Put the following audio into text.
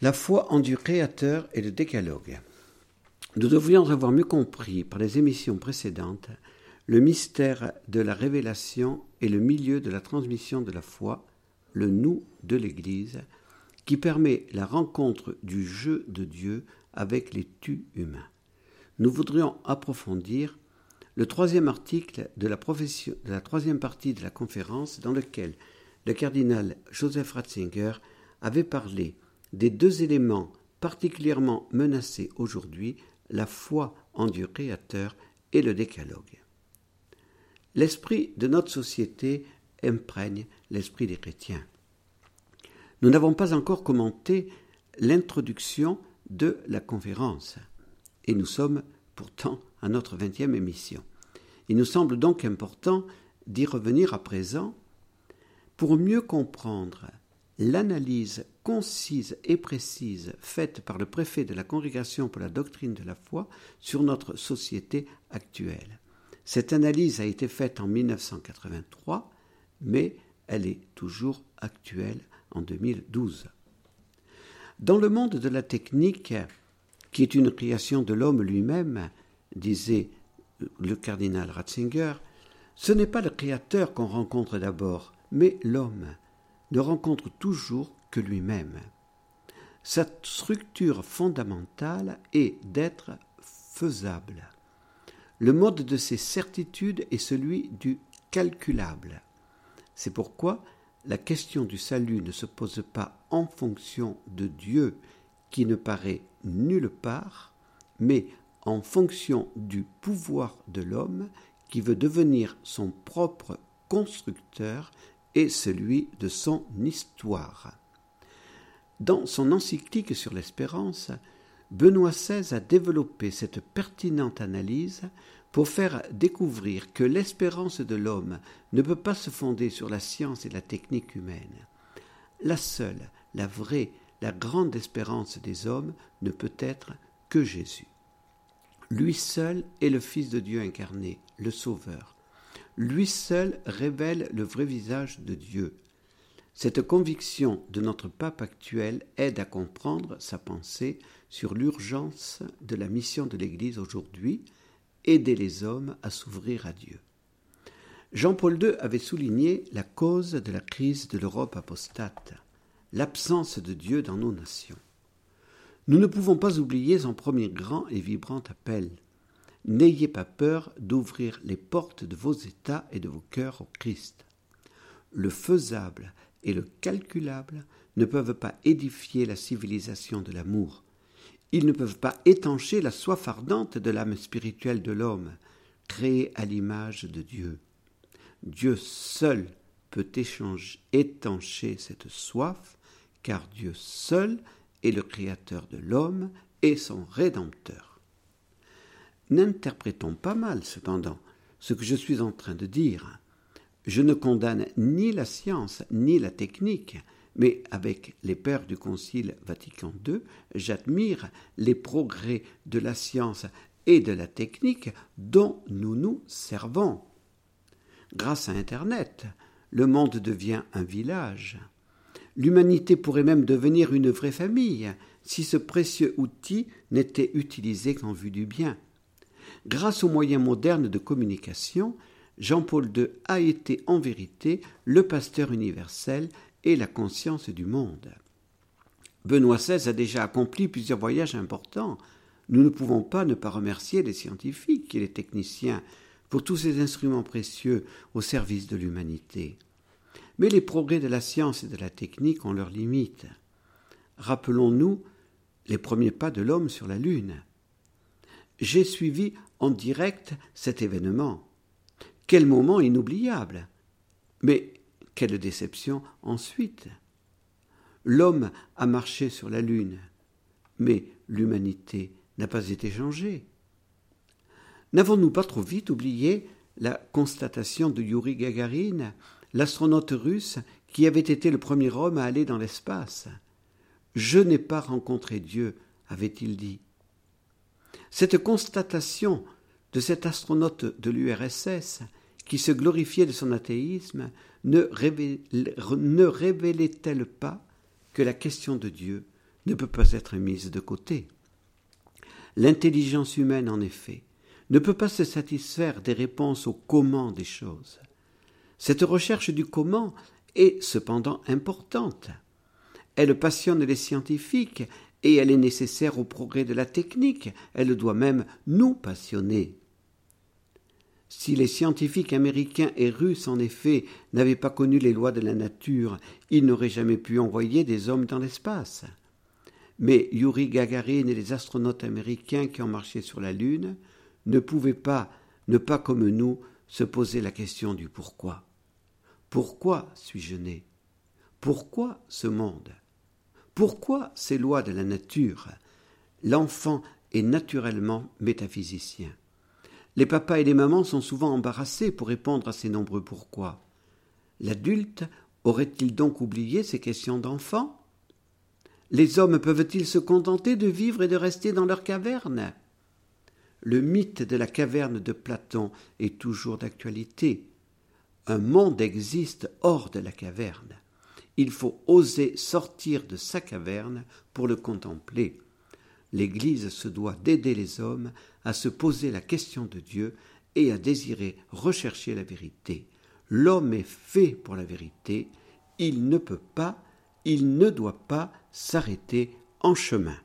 La foi en Dieu créateur et le décalogue. Nous devrions avoir mieux compris par les émissions précédentes le mystère de la révélation et le milieu de la transmission de la foi, le nous de l'Église, qui permet la rencontre du jeu de Dieu avec les tu humains. Nous voudrions approfondir le troisième article de la, de la troisième partie de la conférence dans lequel le cardinal Joseph Ratzinger avait parlé des deux éléments particulièrement menacés aujourd'hui, la foi en Dieu créateur et le décalogue. L'esprit de notre société imprègne l'esprit des chrétiens. Nous n'avons pas encore commenté l'introduction de la conférence, et nous sommes pourtant à notre vingtième émission. Il nous semble donc important d'y revenir à présent pour mieux comprendre l'analyse concise et précise faite par le préfet de la Congrégation pour la doctrine de la foi sur notre société actuelle. Cette analyse a été faite en 1983, mais elle est toujours actuelle en 2012. Dans le monde de la technique, qui est une création de l'homme lui-même, disait le cardinal Ratzinger, ce n'est pas le Créateur qu'on rencontre d'abord, mais l'homme ne rencontre toujours que lui-même. Sa structure fondamentale est d'être faisable. Le mode de ses certitudes est celui du calculable. C'est pourquoi la question du salut ne se pose pas en fonction de Dieu qui ne paraît nulle part, mais en fonction du pouvoir de l'homme qui veut devenir son propre constructeur celui de son histoire. Dans son encyclique sur l'espérance, Benoît XVI a développé cette pertinente analyse pour faire découvrir que l'espérance de l'homme ne peut pas se fonder sur la science et la technique humaine. La seule, la vraie, la grande espérance des hommes ne peut être que Jésus. Lui seul est le Fils de Dieu incarné, le Sauveur. Lui seul révèle le vrai visage de Dieu. Cette conviction de notre pape actuel aide à comprendre sa pensée sur l'urgence de la mission de l'Église aujourd'hui, aider les hommes à s'ouvrir à Dieu. Jean-Paul II avait souligné la cause de la crise de l'Europe apostate, l'absence de Dieu dans nos nations. Nous ne pouvons pas oublier son premier grand et vibrant appel. N'ayez pas peur d'ouvrir les portes de vos états et de vos cœurs au Christ. Le faisable et le calculable ne peuvent pas édifier la civilisation de l'amour. Ils ne peuvent pas étancher la soif ardente de l'âme spirituelle de l'homme, créée à l'image de Dieu. Dieu seul peut étancher cette soif, car Dieu seul est le Créateur de l'homme et son Rédempteur. N'interprétons pas mal, cependant, ce que je suis en train de dire. Je ne condamne ni la science ni la technique, mais avec les pères du Concile Vatican II, j'admire les progrès de la science et de la technique dont nous nous servons. Grâce à Internet, le monde devient un village. L'humanité pourrait même devenir une vraie famille si ce précieux outil n'était utilisé qu'en vue du bien. Grâce aux moyens modernes de communication, Jean-Paul II a été en vérité le pasteur universel et la conscience du monde. Benoît XVI a déjà accompli plusieurs voyages importants. Nous ne pouvons pas ne pas remercier les scientifiques et les techniciens pour tous ces instruments précieux au service de l'humanité. Mais les progrès de la science et de la technique ont leurs limites. Rappelons-nous les premiers pas de l'homme sur la Lune. J'ai suivi en direct cet événement. Quel moment inoubliable. Mais quelle déception ensuite. L'homme a marché sur la Lune, mais l'humanité n'a pas été changée. N'avons-nous pas trop vite oublié la constatation de Yuri Gagarin l'astronaute russe qui avait été le premier homme à aller dans l'espace? Je n'ai pas rencontré Dieu, avait-il dit. Cette constatation de cet astronaute de l'URSS, qui se glorifiait de son athéisme, ne révélait-elle pas que la question de Dieu ne peut pas être mise de côté? L'intelligence humaine, en effet, ne peut pas se satisfaire des réponses au comment des choses. Cette recherche du comment est cependant importante. Elle passionne les scientifiques et elle est nécessaire au progrès de la technique, elle doit même nous passionner. Si les scientifiques américains et russes, en effet, n'avaient pas connu les lois de la nature, ils n'auraient jamais pu envoyer des hommes dans l'espace. Mais Yuri Gagarin et les astronautes américains qui ont marché sur la Lune ne pouvaient pas, ne pas comme nous, se poser la question du pourquoi. Pourquoi suis-je né? Pourquoi ce monde? Pourquoi ces lois de la nature? L'enfant est naturellement métaphysicien. Les papas et les mamans sont souvent embarrassés pour répondre à ces nombreux pourquoi. L'adulte aurait-il donc oublié ces questions d'enfant? Les hommes peuvent-ils se contenter de vivre et de rester dans leur caverne? Le mythe de la caverne de Platon est toujours d'actualité. Un monde existe hors de la caverne. Il faut oser sortir de sa caverne pour le contempler l'Église se doit d'aider les hommes à se poser la question de Dieu et à désirer rechercher la vérité. L'homme est fait pour la vérité, il ne peut pas, il ne doit pas s'arrêter en chemin.